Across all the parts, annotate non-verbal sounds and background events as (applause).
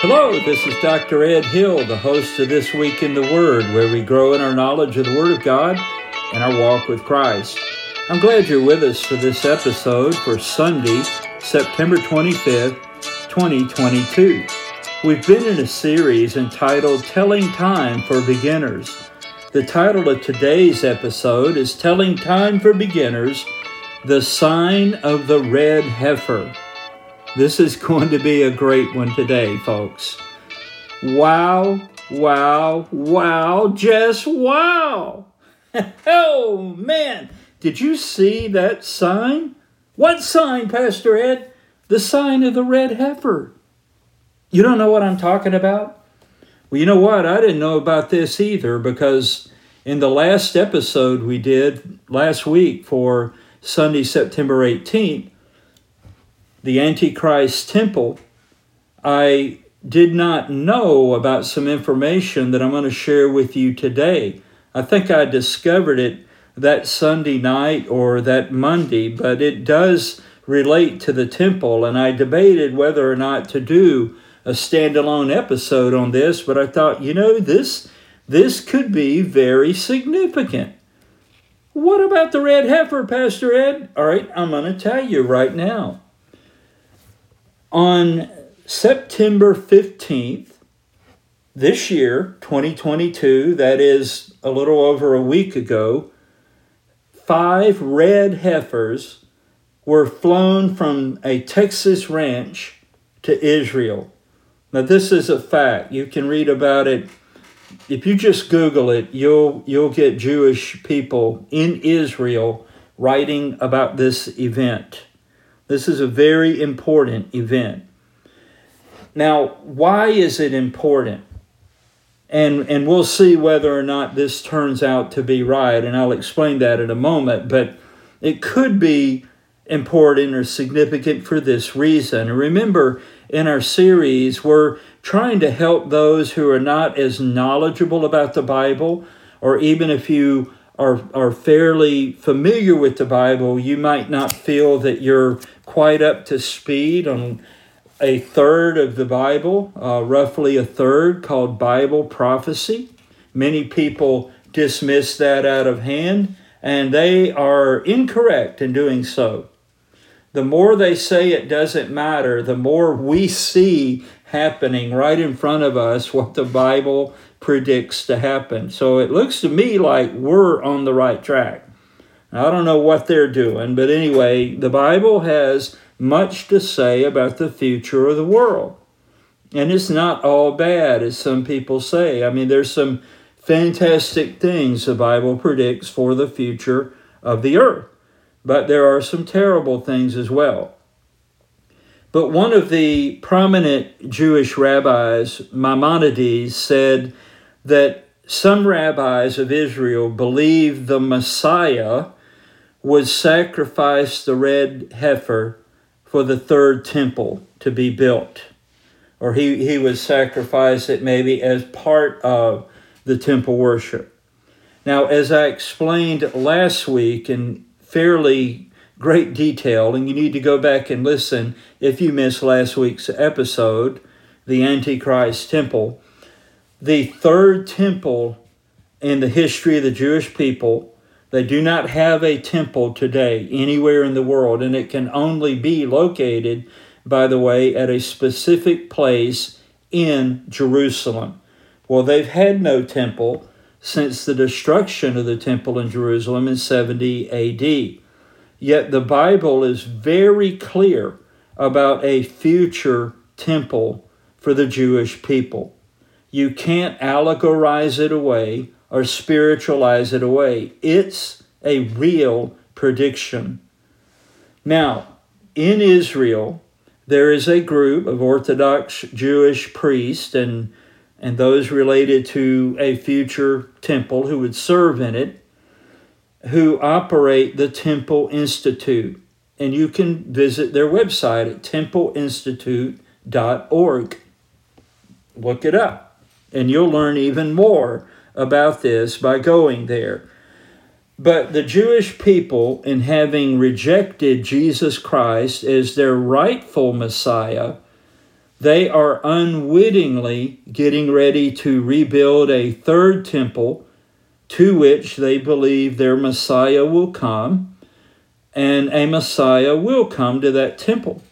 Hello, this is Dr. Ed Hill, the host of This Week in the Word, where we grow in our knowledge of the Word of God and our walk with Christ. I'm glad you're with us for this episode for Sunday, September 25th, 2022. We've been in a series entitled Telling Time for Beginners. The title of today's episode is Telling Time for Beginners The Sign of the Red Heifer. This is going to be a great one today, folks. Wow, wow, wow, just wow. (laughs) oh, man. Did you see that sign? What sign, Pastor Ed? The sign of the red heifer. You don't know what I'm talking about? Well, you know what? I didn't know about this either because in the last episode we did last week for Sunday, September 18th, the Antichrist temple, I did not know about some information that I'm going to share with you today. I think I discovered it that Sunday night or that Monday, but it does relate to the temple, and I debated whether or not to do a standalone episode on this, but I thought, you know, this this could be very significant. What about the red heifer, Pastor Ed? All right, I'm going to tell you right now. On September 15th, this year, 2022, that is a little over a week ago, five red heifers were flown from a Texas ranch to Israel. Now, this is a fact. You can read about it. If you just Google it, you'll, you'll get Jewish people in Israel writing about this event. This is a very important event. Now, why is it important? And, and we'll see whether or not this turns out to be right, and I'll explain that in a moment. But it could be important or significant for this reason. Remember, in our series, we're trying to help those who are not as knowledgeable about the Bible, or even if you are, are fairly familiar with the Bible, you might not feel that you're quite up to speed on a third of the Bible, uh, roughly a third, called Bible prophecy. Many people dismiss that out of hand, and they are incorrect in doing so the more they say it doesn't matter, the more we see happening right in front of us what the Bible predicts to happen. So it looks to me like we're on the right track. I don't know what they're doing, but anyway, the Bible has much to say about the future of the world. And it's not all bad, as some people say. I mean, there's some fantastic things the Bible predicts for the future of the earth but there are some terrible things as well. But one of the prominent Jewish rabbis, Maimonides, said that some rabbis of Israel believed the Messiah would sacrifice the red heifer for the third temple to be built. Or he, he would sacrifice it maybe as part of the temple worship. Now, as I explained last week in fairly great detail, and you need to go back and listen if you missed last week's episode, The Antichrist Temple. The third temple in the history of the Jewish people. They do not have a temple today anywhere in the world, and it can only be located, by the way, at a specific place in Jerusalem. Well, they've had no temple since the destruction of the temple in Jerusalem in 70 AD. Yet the Bible is very clear about a future temple for the Jewish people. You can't allegorize it away or spiritualize it away. It's a real prediction. Now, in Israel, there is a group of Orthodox Jewish priests and and those related to a future temple who would serve in it, who operate the Temple Institute. And you can visit their website at templeinstitute.org. Look it up, and you'll learn even more about this by going there. But the Jewish people, in having rejected Jesus Christ as their rightful Messiah, they are unwittingly getting ready to rebuild a third temple to which they believe their Messiah will come, and a Messiah will come to that temple.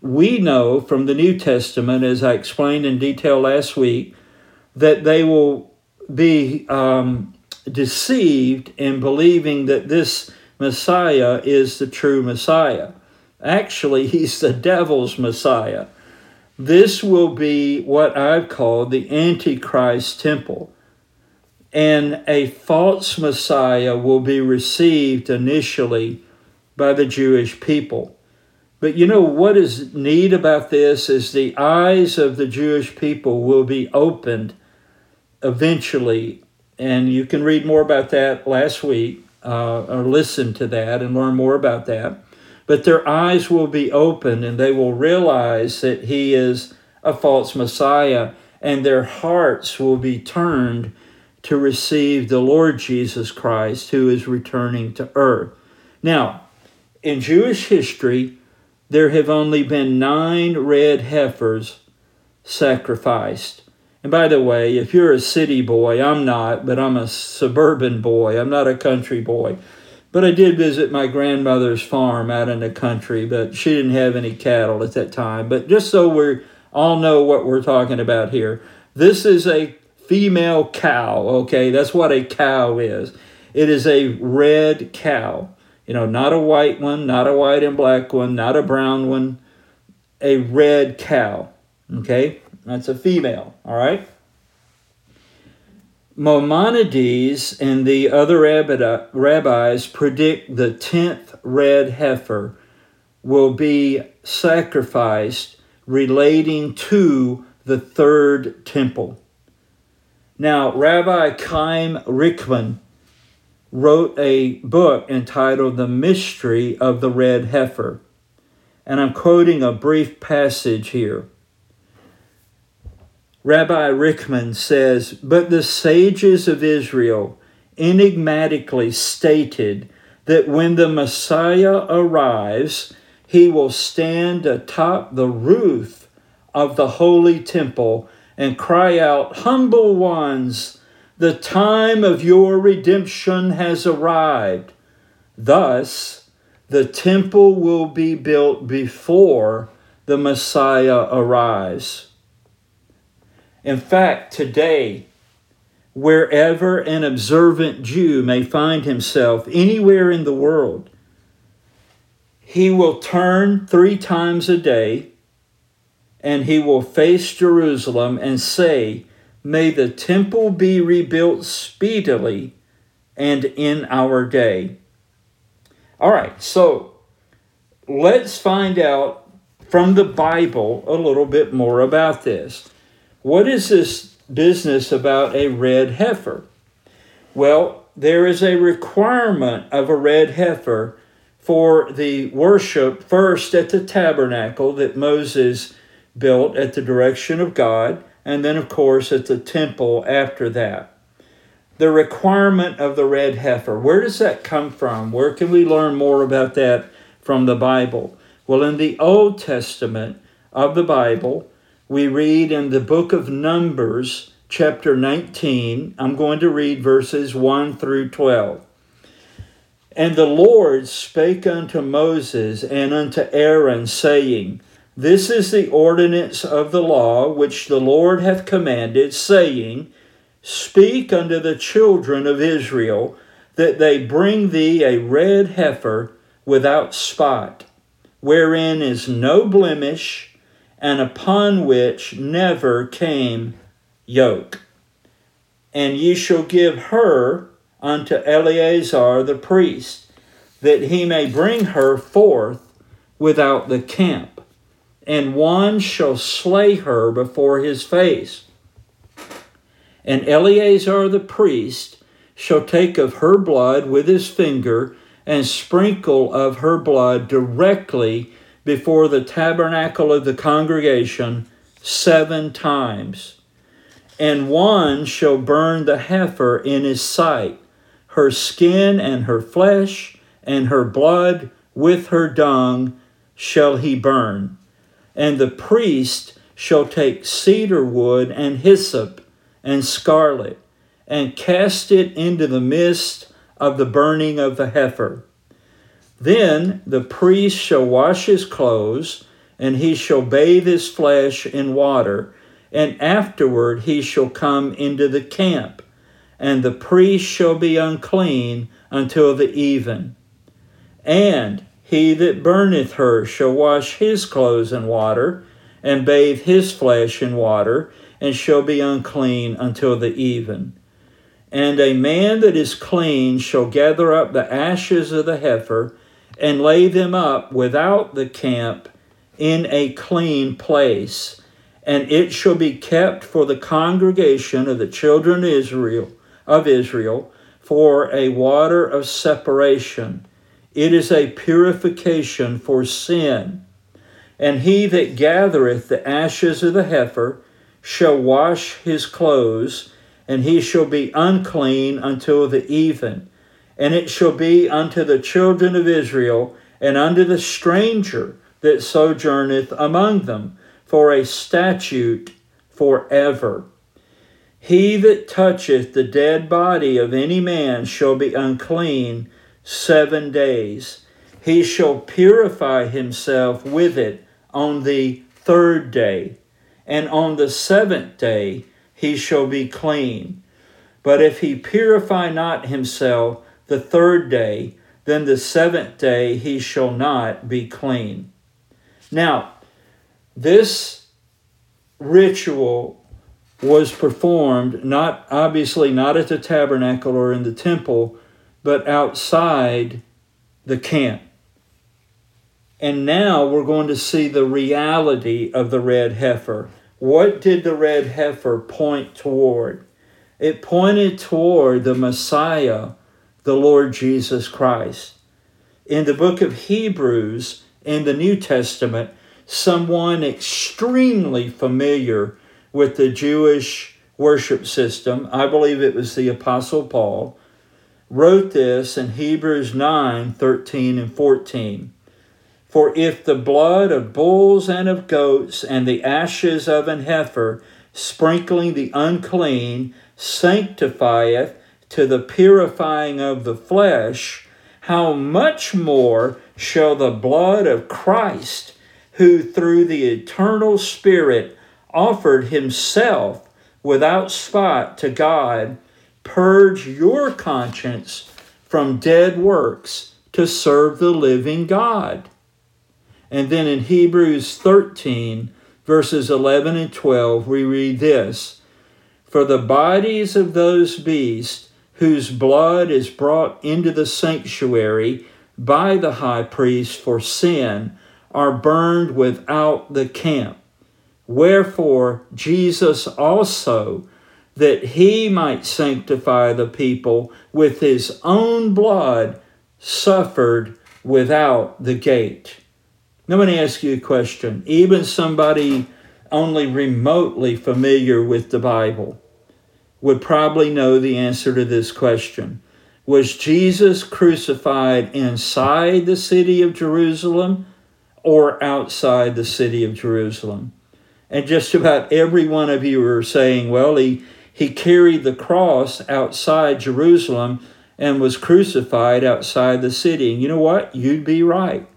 We know from the New Testament, as I explained in detail last week, that they will be um, deceived in believing that this Messiah is the true Messiah. Actually, (laughs) he's the devil's Messiah. This will be what I've called the Antichrist temple. And a false Messiah will be received initially by the Jewish people. But you know what is neat about this is the eyes of the Jewish people will be opened eventually. And you can read more about that last week uh, or listen to that and learn more about that but their eyes will be opened and they will realize that he is a false Messiah, and their hearts will be turned to receive the Lord Jesus Christ who is returning to earth. Now, in Jewish history, there have only been nine red heifers sacrificed. And by the way, if you're a city boy, I'm not, but I'm a suburban boy, I'm not a country boy. But I did visit my grandmother's farm out in the country, but she didn't have any cattle at that time. But just so we all know what we're talking about here, this is a female cow, okay? That's what a cow is. It is a red cow. You know, not a white one, not a white and black one, not a brown one, a red cow, okay? That's a female, all right? Maimonides and the other uh, rabbis predict the tenth red heifer will be sacrificed relating to the third temple. Now, Rabbi Chaim Richman wrote a book entitled The Mystery of the Red Heifer. And I'm quoting a brief passage here. Rabbi Richman says, But the sages of Israel enigmatically stated that when the Messiah arrives, he will stand atop the roof of the holy temple and cry out, Humble ones, the time of your redemption has arrived. Thus, the temple will be built before the Messiah arrives. In fact, today, wherever an observant Jew may find himself anywhere in the world, he will turn three times a day and he will face Jerusalem and say, May the temple be rebuilt speedily and in our day. All right, so let's find out from the Bible a little bit more about this. What is this business about a red heifer? Well, there is a requirement of a red heifer for the worship first at the tabernacle that Moses built at the direction of God, and then, of course, at the temple after that. The requirement of the red heifer, where does that come from? Where can we learn more about that from the Bible? Well, in the Old Testament of the Bible, we read in the book of Numbers, chapter 19. I'm going to read verses 1 through 12. And the Lord spake unto Moses and unto Aaron, saying, This is the ordinance of the law which the Lord hath commanded, saying, Speak unto the children of Israel, that they bring thee a red heifer without spot, wherein is no blemish and upon which never came yoke. And ye shall give her unto Eleazar the priest, that he may bring her forth without the camp, and one shall slay her before his face. And Eleazar the priest shall take of her blood with his finger and sprinkle of her blood directly before the tabernacle of the congregation seven times. And one shall burn the heifer in his sight, her skin and her flesh, and her blood with her dung shall he burn. And the priest shall take cedar wood and hyssop and scarlet, and cast it into the midst of the burning of the heifer. Then the priest shall wash his clothes, and he shall bathe his flesh in water, and afterward he shall come into the camp, and the priest shall be unclean until the even. And he that burneth her shall wash his clothes in water, and bathe his flesh in water, and shall be unclean until the even. And a man that is clean shall gather up the ashes of the heifer, and lay them up without the camp in a clean place. And it shall be kept for the congregation of the children of Israel, of Israel for a water of separation. It is a purification for sin. And he that gathereth the ashes of the heifer shall wash his clothes, and he shall be unclean until the even. And it shall be unto the children of Israel and unto the stranger that sojourneth among them for a statute forever. He that toucheth the dead body of any man shall be unclean seven days. He shall purify himself with it on the third day, and on the seventh day he shall be clean. But if he purify not himself the third day, then the seventh day he shall not be clean. Now, this ritual was performed not obviously not at the tabernacle or in the temple, but outside the camp. And now we're going to see the reality of the red heifer. What did the red heifer point toward? It pointed toward the Messiah, the Lord Jesus Christ. In the book of Hebrews, in the New Testament, someone extremely familiar with the Jewish worship system, I believe it was the Apostle Paul, wrote this in Hebrews 9 13 and 14. For if the blood of bulls and of goats and the ashes of an heifer, sprinkling the unclean, sanctifieth to the purifying of the flesh, how much more shall the blood of Christ, who through the eternal Spirit offered himself without spot to God, purge your conscience from dead works to serve the living God. And then in Hebrews 13, verses 11 and 12, we read this For the bodies of those beasts whose blood is brought into the sanctuary by the high priest for sin are burned without the camp. Wherefore, Jesus also, that he might sanctify the people with his own blood, suffered without the gate. Now, let me ask you a question. Even somebody only remotely familiar with the Bible would probably know the answer to this question. Was Jesus crucified inside the city of Jerusalem or outside the city of Jerusalem? And just about every one of you are saying, well, he, he carried the cross outside Jerusalem and was crucified outside the city. And you know what? You'd be right.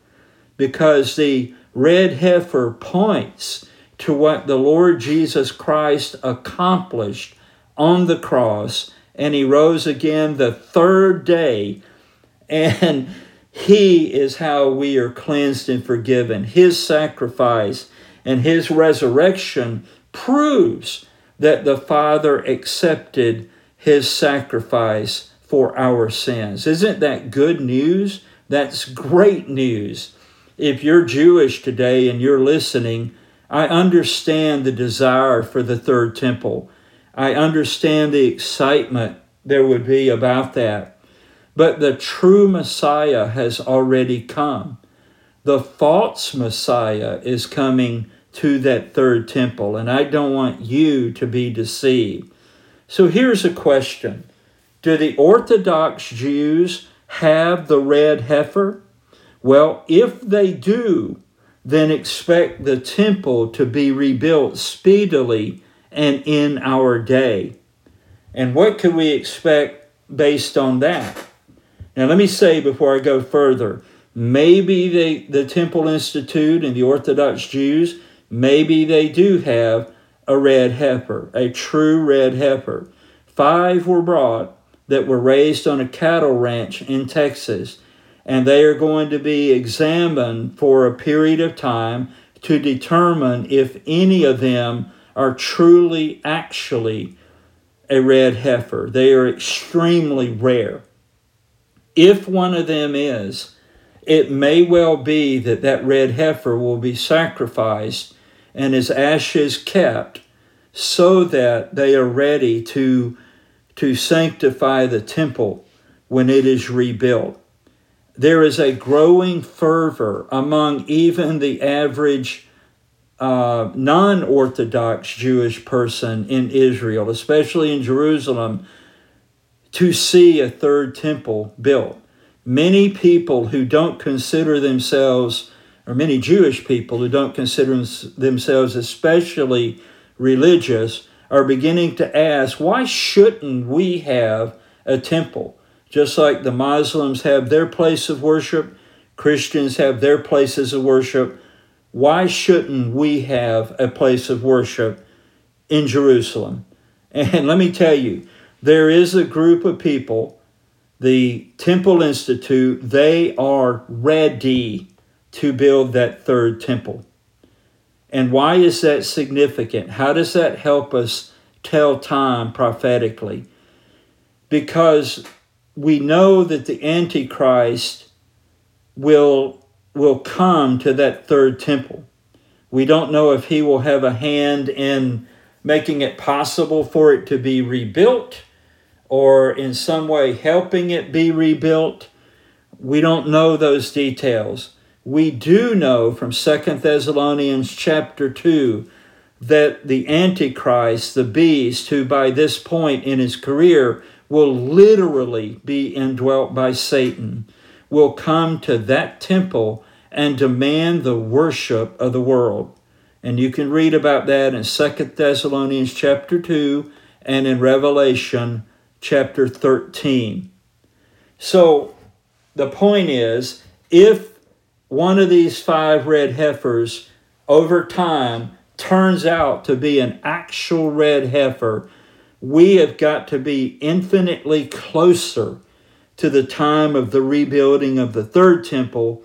Because the red heifer points to what the Lord Jesus Christ accomplished on the cross, and he rose again the third day. And he is how we are cleansed and forgiven. His sacrifice and his resurrection proves that the Father accepted his sacrifice for our sins. Isn't that good news? That's great news. If you're Jewish today and you're listening, I understand the desire for the third temple. I understand the excitement there would be about that. But the true Messiah has already come. The false Messiah is coming to that third temple, and I don't want you to be deceived. So here's a question Do the Orthodox Jews have the red heifer? Well, if they do, then expect the temple to be rebuilt speedily and in our day. And what can we expect based on that? Now, let me say before I go further maybe they, the Temple Institute and the Orthodox Jews, maybe they do have a red heifer, a true red heifer. Five were brought that were raised on a cattle ranch in Texas, and they are going to be examined for a period of time to determine if any of them are truly, actually a red heifer. They are extremely rare. If one of them is, it may well be that that red heifer will be sacrificed and his ashes kept so that they are ready to, to sanctify the temple when it is rebuilt. There is a growing fervor among even the average uh, non Orthodox Jewish person in Israel, especially in Jerusalem, to see a third temple built. Many people who don't consider themselves, or many Jewish people who don't consider themselves especially religious, are beginning to ask, why shouldn't we have a temple? Just like the Muslims have their place of worship, Christians have their places of worship. Why shouldn't we have a place of worship in Jerusalem? And let me tell you, there is a group of people, the Temple Institute, they are ready to build that third temple. And why is that significant? How does that help us tell time prophetically? Because we know that the Antichrist will, will come to that third temple. We don't know if he will have a hand in making it possible for it to be rebuilt or in some way helping it be rebuilt. We don't know those details. We do know from Second Thessalonians chapter 2 that the Antichrist, the beast, who by this point in his career will literally be indwelt by Satan, will come to that temple and demand the worship of the world. And you can read about that in Second Thessalonians chapter 2 and in Revelation chapter 13. So the point is if one of these five red heifers over time turns out to be an actual red heifer, we have got to be infinitely closer to the time of the rebuilding of the third temple,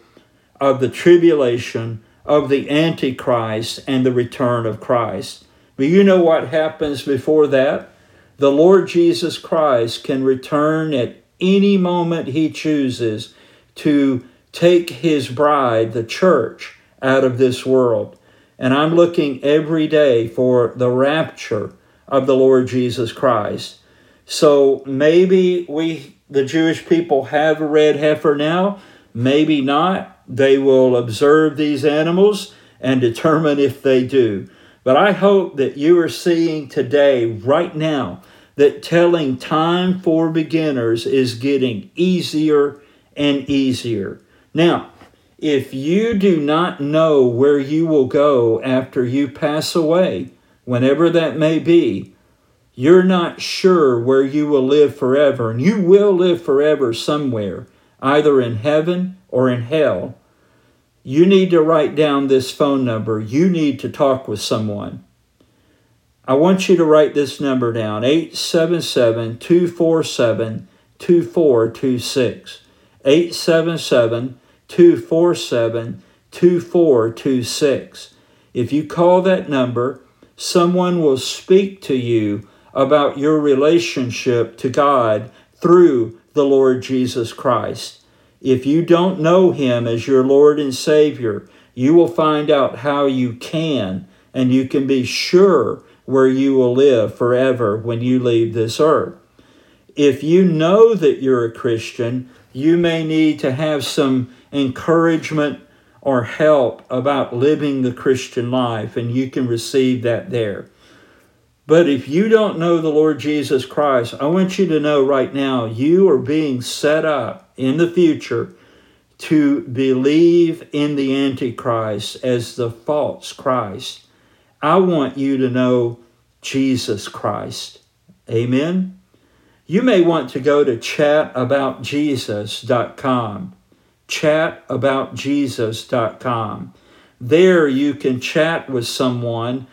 of the tribulation, of the Antichrist, and the return of Christ. But you know what happens before that? The Lord Jesus Christ can return at any moment he chooses to take his bride, the church, out of this world. And I'm looking every day for the rapture of the Lord Jesus Christ. So maybe we, the Jewish people, have a red heifer now, maybe not. They will observe these animals and determine if they do. But I hope that you are seeing today, right now, that telling time for beginners is getting easier and easier. Now, if you do not know where you will go after you pass away, whenever that may be, you're not sure where you will live forever, and you will live forever somewhere, either in heaven or in hell. You need to write down this phone number. You need to talk with someone. I want you to write this number down 877 247 2426. 877 247 2426. If you call that number, someone will speak to you about your relationship to God through the Lord Jesus Christ. If you don't know Him as your Lord and Savior, you will find out how you can, and you can be sure where you will live forever when you leave this earth. If you know that you're a Christian, you may need to have some encouragement or help about living the Christian life, and you can receive that there. But if you don't know the Lord Jesus Christ, I want you to know right now you are being set up in the future to believe in the Antichrist as the false Christ. I want you to know Jesus Christ. Amen. You may want to go to chataboutjesus.com. Chataboutjesus.com. There you can chat with someone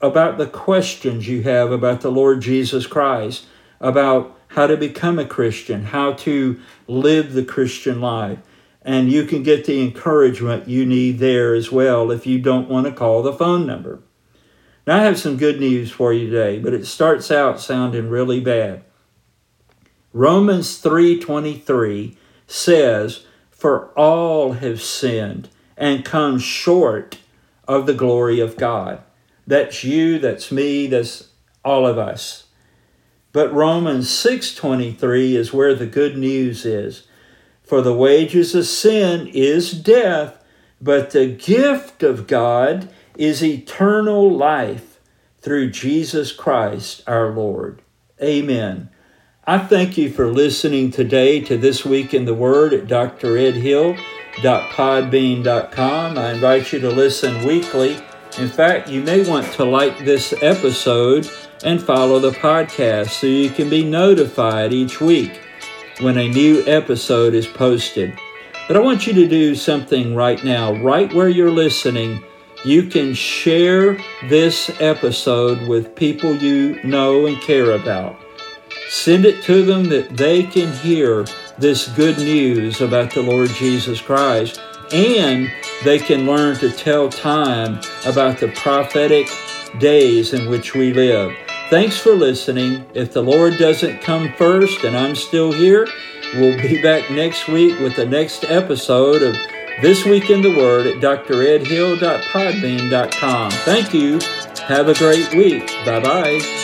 about the questions you have about the Lord Jesus Christ, about how to become a Christian, how to live the Christian life. And you can get the encouragement you need there as well if you don't want to call the phone number. Now I have some good news for you today, but it starts out sounding really bad. Romans 3:23 says, "For all have sinned and come short of the glory of God." That's you, that's me, that's all of us. But Romans 6:23 is where the good news is. For the wages of sin is death, but the gift of God is eternal life through Jesus Christ our Lord. Amen. I thank you for listening today to This Week in the Word at dredhill.podbean.com. I invite you to listen weekly. In fact, you may want to like this episode and follow the podcast so you can be notified each week when a new episode is posted. But I want you to do something right now, right where you're listening. You can share this episode with people you know and care about. Send it to them that they can hear this good news about the Lord Jesus Christ and they can learn to tell time about the prophetic days in which we live. Thanks for listening. If the Lord doesn't come first and I'm still here, we'll be back next week with the next episode of This Week in the Word at dredhill.podbean.com. Thank you. Have a great week. Bye bye.